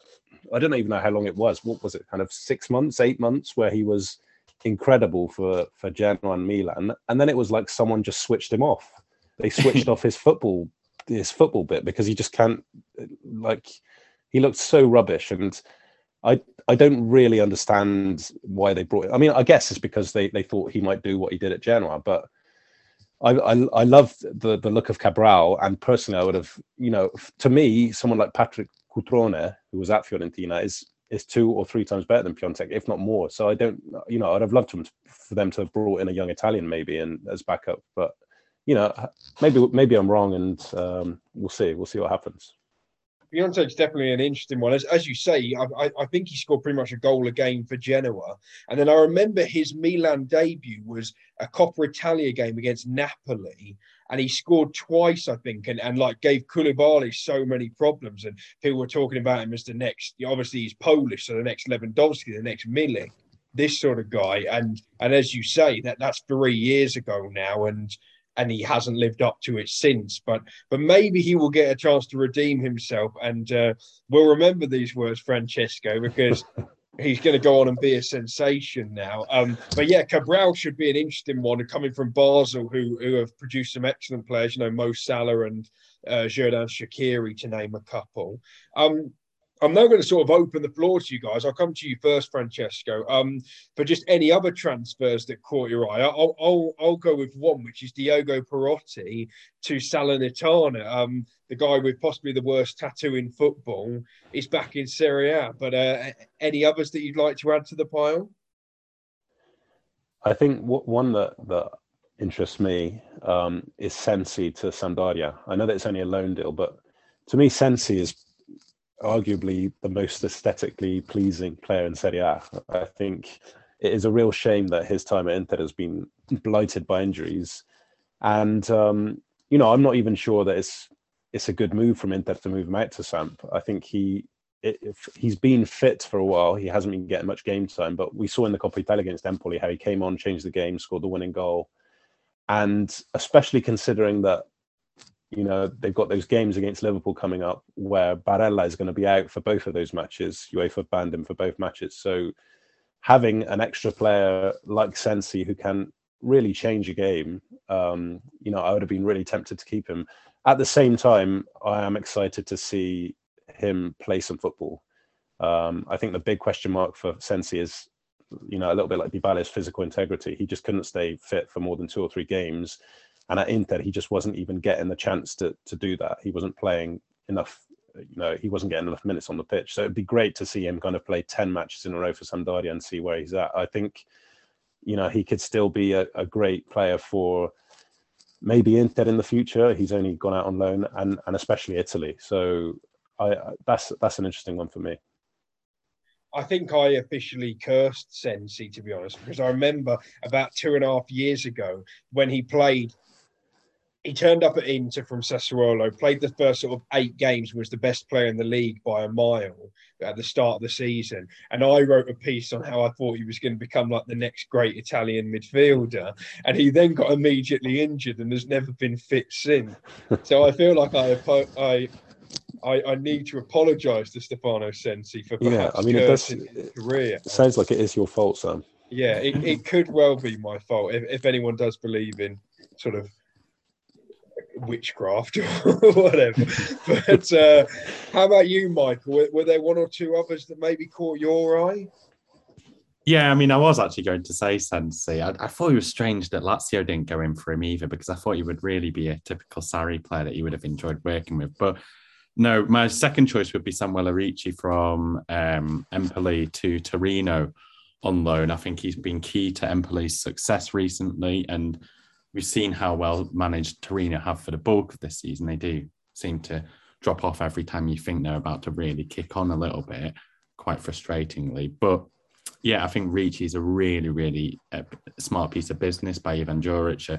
I don't even know how long it was. What was it? Kind of six months eight months where he was incredible for for Genoa and Milan. And then it was like someone just switched him off. They switched off his football his football bit because he just can't like he looked so rubbish. And I I don't really understand why they brought it. I mean, I guess it's because they they thought he might do what he did at Genoa, but I I, I love the the look of Cabral, and personally, I would have you know to me someone like Patrick Cutrone, who was at Fiorentina, is is two or three times better than Piątek, if not more. So I don't, you know, I'd have loved to, for them to have brought in a young Italian maybe and as backup, but you know, maybe maybe I'm wrong, and um, we'll see. We'll see what happens. Piątek's definitely an interesting one. As, as you say, I, I, think he scored pretty much a goal a game for Genoa. And then I remember his Milan debut was a Coppa Italia game against Napoli. And he scored twice, I think, and, and like gave Koulibaly so many problems. And people were talking about him as the next, obviously he's Polish, so the next Lewandowski, the next Milik, this sort of guy. And and as you say, that that's three years ago now. And and he hasn't lived up to it since. But but maybe he will get a chance to redeem himself, and uh, we'll remember these words, Francesco, because. he's going to go on and be a sensation now. Um, but yeah, Cabral should be an interesting one coming from Basel, who who have produced some excellent players. You know, Mo Salah and uh, Xherdan Shaqiri, to name a couple. Um, I'm now going to sort of open the floor to you guys. I'll come to you first, Francesco. Um, for just any other transfers that caught your eye, I'll, I'll, I'll go with one, which is Diego Perotti to Salernitana. Um, the guy with possibly the worst tattoo in football is back in Serie A. But uh, any others that you'd like to add to the pile? I think one that that interests me um, is Sensi to Sampdoria. I know that it's only a loan deal, but to me, Sensi is arguably the most aesthetically pleasing player in Serie A. I think it is a real shame that his time at Inter has been blighted by injuries, and um, you know I'm not even sure that it's it's a good move from Inter to move him out to Samp. I think he if he's been fit for a while, he hasn't been getting much game time. But we saw in the Coppa Italia against Empoli how he came on, changed the game, scored the winning goal, and especially considering that you know they've got those games against Liverpool coming up where Barella is going to be out for both of those matches. UEFA banned him for both matches, so having an extra player like Sensi who can really change a game, um, you know, I would have been really tempted to keep him. At the same time, I am excited to see him play some football. Um, I think the big question mark for Sensi is, you know, a little bit like Dybala's physical integrity. He just couldn't stay fit for more than two or three games and at Inter, he just wasn't even getting the chance to to do that. He wasn't playing enough. You know, he wasn't getting enough minutes on the pitch. So it'd be great to see him kind of play ten matches in a row for Sampdoria and see where he's at. I think, you know, he could still be a, a great player for maybe Inter in the future. He's only gone out on loan, and and especially Italy. So I that's that's an interesting one for me. I think I officially cursed Sensi to be honest, because I remember about two and a half years ago when he played he turned up at Inter from Sassuolo, played the first sort of eight games, was the best player in the league by a mile at the start of the season. And I wrote a piece on how I thought he was going to become like the next great Italian midfielder. And he then got immediately injured and has never been fit since. So I feel like I I I, I need to apologise to Stefano Sensi for yeah. I mean, it does, career. It sounds like it is your fault, Sam. Yeah, it, it could well be my fault if, if anyone does believe in sort of witchcraft or whatever. but uh, how about you, Michael? Were, were, there one or two others that maybe caught your eye? Yeah, I mean, I was actually going to say Sensi. I, I, thought it was strange that Lazio didn't go in for him either because I thought he would really be a typical Sarri player that he would have enjoyed working with. But no, my second choice would be Samuele Ricci from um, Empoli to Torino on loan. I think he's been key to Empoli's success recently, and we've seen how well managed Torino have for the bulk of this season. They do seem to drop off every time you think they're about to really kick on a little bit, quite frustratingly. But yeah, I think Ricci is a really, really uh, smart piece of business by Ivan Juric,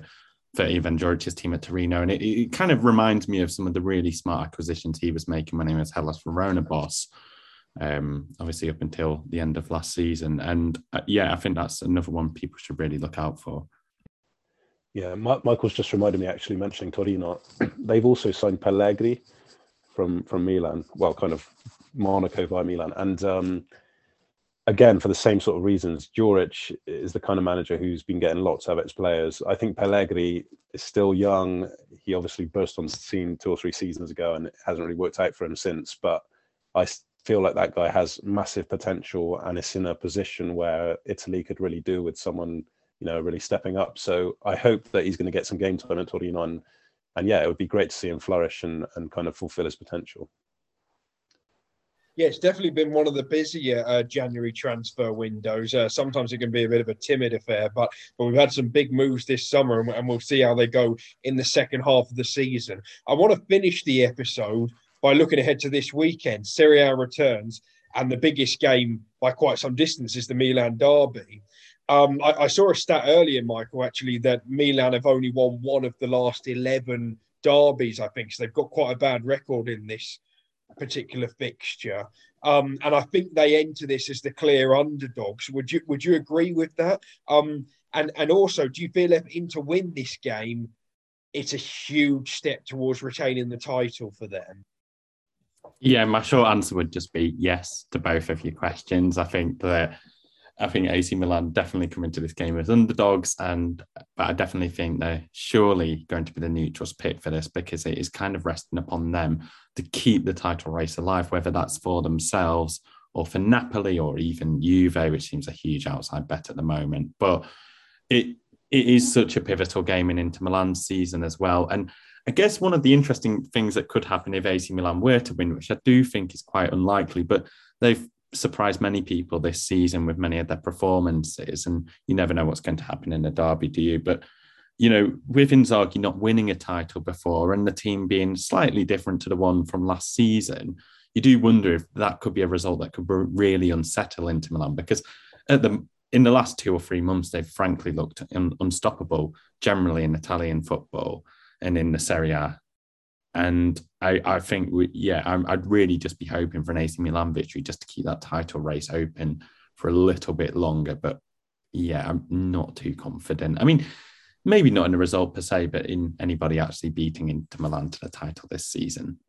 for Ivan Juric's team at Torino. And it, it, kind of reminds me of some of the really smart acquisitions he was making when he was Hellas Verona boss, um, obviously up until the end of last season. And uh, yeah, I think that's another one people should really look out for. Yeah, Michael's just reminded me actually mentioning Torino. They've also signed Pellegri from from Milan. Well, kind of Monaco via Milan, and um, again for the same sort of reasons. Juric is the kind of manager who's been getting lots of its players. I think Pellegri is still young. He obviously burst on the scene two or three seasons ago, and it hasn't really worked out for him since. But I feel like that guy has massive potential and is in a position where Italy could really do with someone you know, really stepping up. So I hope that he's going to get some game time at Torino, and and yeah, it would be great to see him flourish and and kind of fulfill his potential. Yeah, it's definitely been one of the busier uh, January transfer windows. Uh, sometimes it can be a bit of a timid affair, but but we've had some big moves this summer, and, and we'll see how they go in the second half of the season. I want to finish the episode by looking ahead to this weekend. Serie A returns, and the biggest game by quite some distance is the Milan derby. Um, I, I, saw a stat earlier, Michael, actually, that Milan have only won one of the last 11 derbies, I think. So they've got quite a bad record in this particular fixture. Um, and I think they enter this as the clear underdogs. Would you would you agree with that? Um, and and also, do you feel if Inter win this game, it's a huge step towards retaining the title for them? Yeah, my short answer would just be yes to both of your questions. I think that I think AC Milan definitely come into this game as underdogs, and but I definitely think they're surely going to be the neutrals pick for this because it is kind of resting upon them to keep the title race alive, whether that's for themselves or for Napoli or even Juve, which seems a huge outside bet at the moment. But it it is such a pivotal game in Inter Milan's season as well, and I guess one of the interesting things that could happen if AC Milan were to win, which I do think is quite unlikely, but they've surprised many people this season with many of their performances. And you never know what's going to happen in a derby, do you? But you know, with Inzaghi not winning a title before and the team being slightly different to the one from last season, you do wonder if that could be a result that could really unsettle Inter Milan because at the in the last two or three months they've frankly looked un, unstoppable generally in Italian football and in the Serie A and I, I think, we, yeah, i would really just be hoping for an AC Milan victory just to keep that title race open for a little bit longer. But yeah, I'm not too confident. I mean, maybe not in the result per se, but in anybody actually beating Inter Milan to the title this season.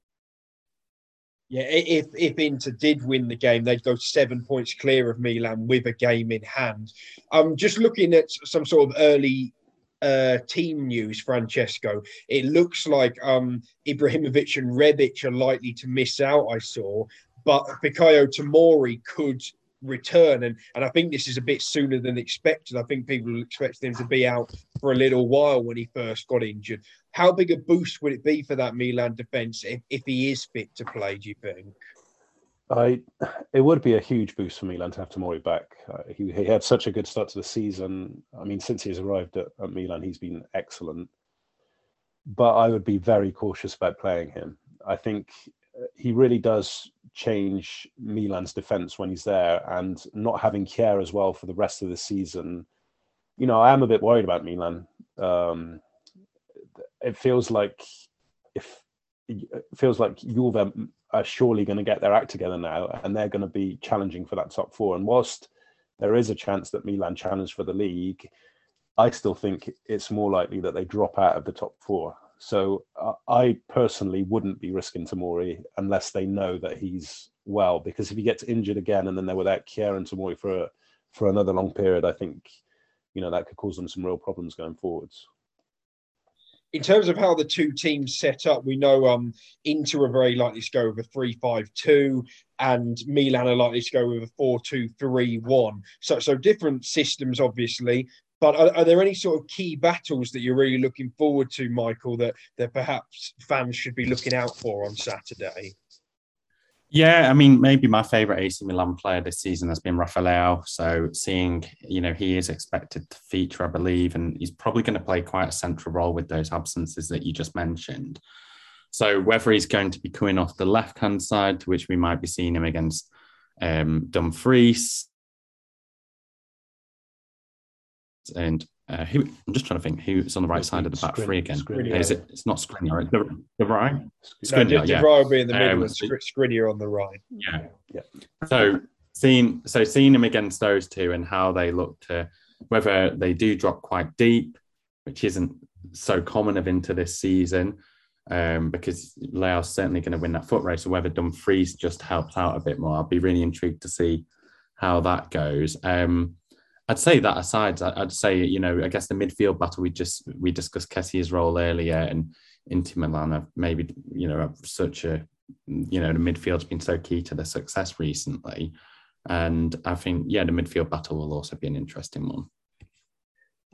Yeah, if if Inter did win the game, they'd go seven points clear of Milan with a game in hand. I'm just looking at some sort of early uh, team news, Francesco, it looks like um, Ibrahimovic and Rebic are likely to miss out. I saw, but Fikayo Tomori could return, and and I think this is a bit sooner than expected. I think people expected him to be out for a little while when he first got injured. How big a boost would it be for that Milan defence if, if he is fit to play? Do you think? I, it would be a huge boost for Milan to have Tomori back. Uh, he, he had such a good start to the season. I mean, since he's arrived at, at Milan, he's been excellent. But I would be very cautious about playing him. I think uh, he really does change Milan's defense when he's there, and not having Kjaer as well for the rest of the season. You know, I am a bit worried about Milan. Um, it feels like if it feels like Juve are surely going to get their act together now, and they're going to be challenging for that top four. And whilst there is a chance that Milan challenge for the league, I still think it's more likely that they drop out of the top four. So uh, I personally wouldn't be risking Tomori unless they know that he's well, because if he gets injured again and then they're without Kjaer and Tomori for for another long period, I think you know that could cause them some real problems going forwards in terms of how the two teams set up, we know um, Inter are very likely to go with a 3 5 2, and Milan are likely to go with a 4 2 3 1. So, so different systems, obviously. But are, are, there any sort of key battles that you're really looking forward to, Michael, that, that perhaps fans should be looking out for on Saturday? Yeah, I mean, maybe my favorite AC Milan player this season has been Rafael. So seeing, you know, he is expected to feature, I believe, and he's probably going to play quite a central role with those absences that you just mentioned. So whether he's going to be coming off the left hand side, to which we might be seeing him against um, Dumfries, and uh, who I'm just trying to think who's on the right side of the back Skrin, three again. Skriniar. Is it? It's not Skriniar. The, the right. Skriniar. No, yeah. will be in the middle um, and Skriniar on the right. Yeah. Yeah. So seeing so seeing him against those two and how they look to whether they do drop quite deep, which isn't so common of into this season, um, because Leão's certainly going to win that foot race, or whether Dumfries just helps out a bit more. I'll be really intrigued to see how that goes. Um, I'd say that aside, I'd say you know I guess the midfield battle we just we discussed Kessie's role earlier and Inter Milan have maybe you know such a you know the midfield's been so key to their success recently, and I think yeah the midfield battle will also be an interesting one.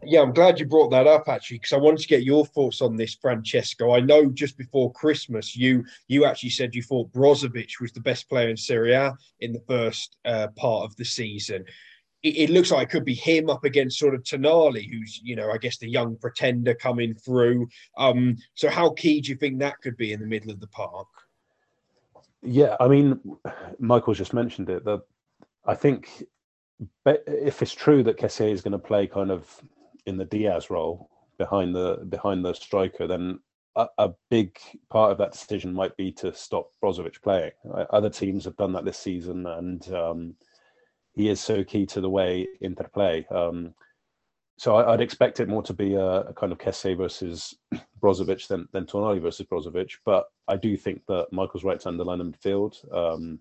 Yeah, I'm glad you brought that up actually, because I wanted to get your thoughts on this, Francesco. I know just before Christmas, you you actually said you thought Brozovic was the best player in Serie A in the first uh, part of the season. It, it, looks like it could be him up against sort of Tonali, who's you know I guess the young pretender coming through. Um, so how key do you think that could be in the middle of the park? Yeah, I mean, Michael's just mentioned it. That I think if it's true that Kessie is going to play kind of in the Diaz role behind the behind the striker, then a, a, big part of that decision might be to stop Brozovic playing. Other teams have done that this season, and um, he is so key to the way Inter play. Um, so I, would expect it more to be a, a kind of Kessie versus Brozovic than than Tonali versus Brozovic. But I do think that Michael's right to underline in midfield. Um,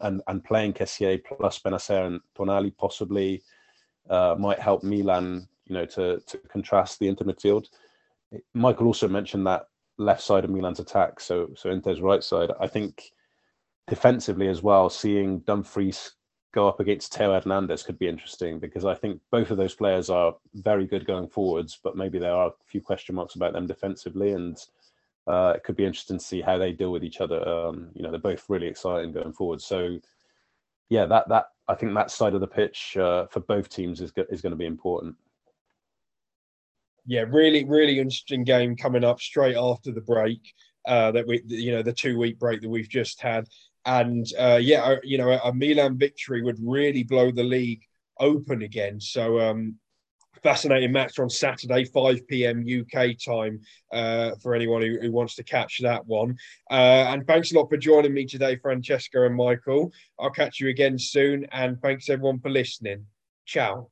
and and playing Kessie plus Bennacer and Tonali possibly uh, might help Milan you know, to to contrast the Inter midfield. Michael also mentioned that left side of Milan's attack, so so Inter's right side. I think defensively as well, seeing Dumfries go up against Theo Hernandez could be interesting because I think both of those players are very good going forwards, but maybe there are a few question marks about them defensively, and uh, it could be interesting to see how they deal with each other. Um, you know, they're both really exciting going forward. So, yeah, that that I think that side of the pitch uh, for both teams is is going to be important yeah, really, really interesting game coming up straight after the break. Uh, that we, you know, the two week break that we've just had, and uh, yeah, you know, a Milan victory would really blow the league open again. So, um, fascinating match on Saturday, 5 p.m. UK time uh, for anyone who, who, wants to catch that one. Uh, and thanks a lot for joining me today, Francesca and Michael. I'll catch you again soon. And thanks everyone for listening. Ciao.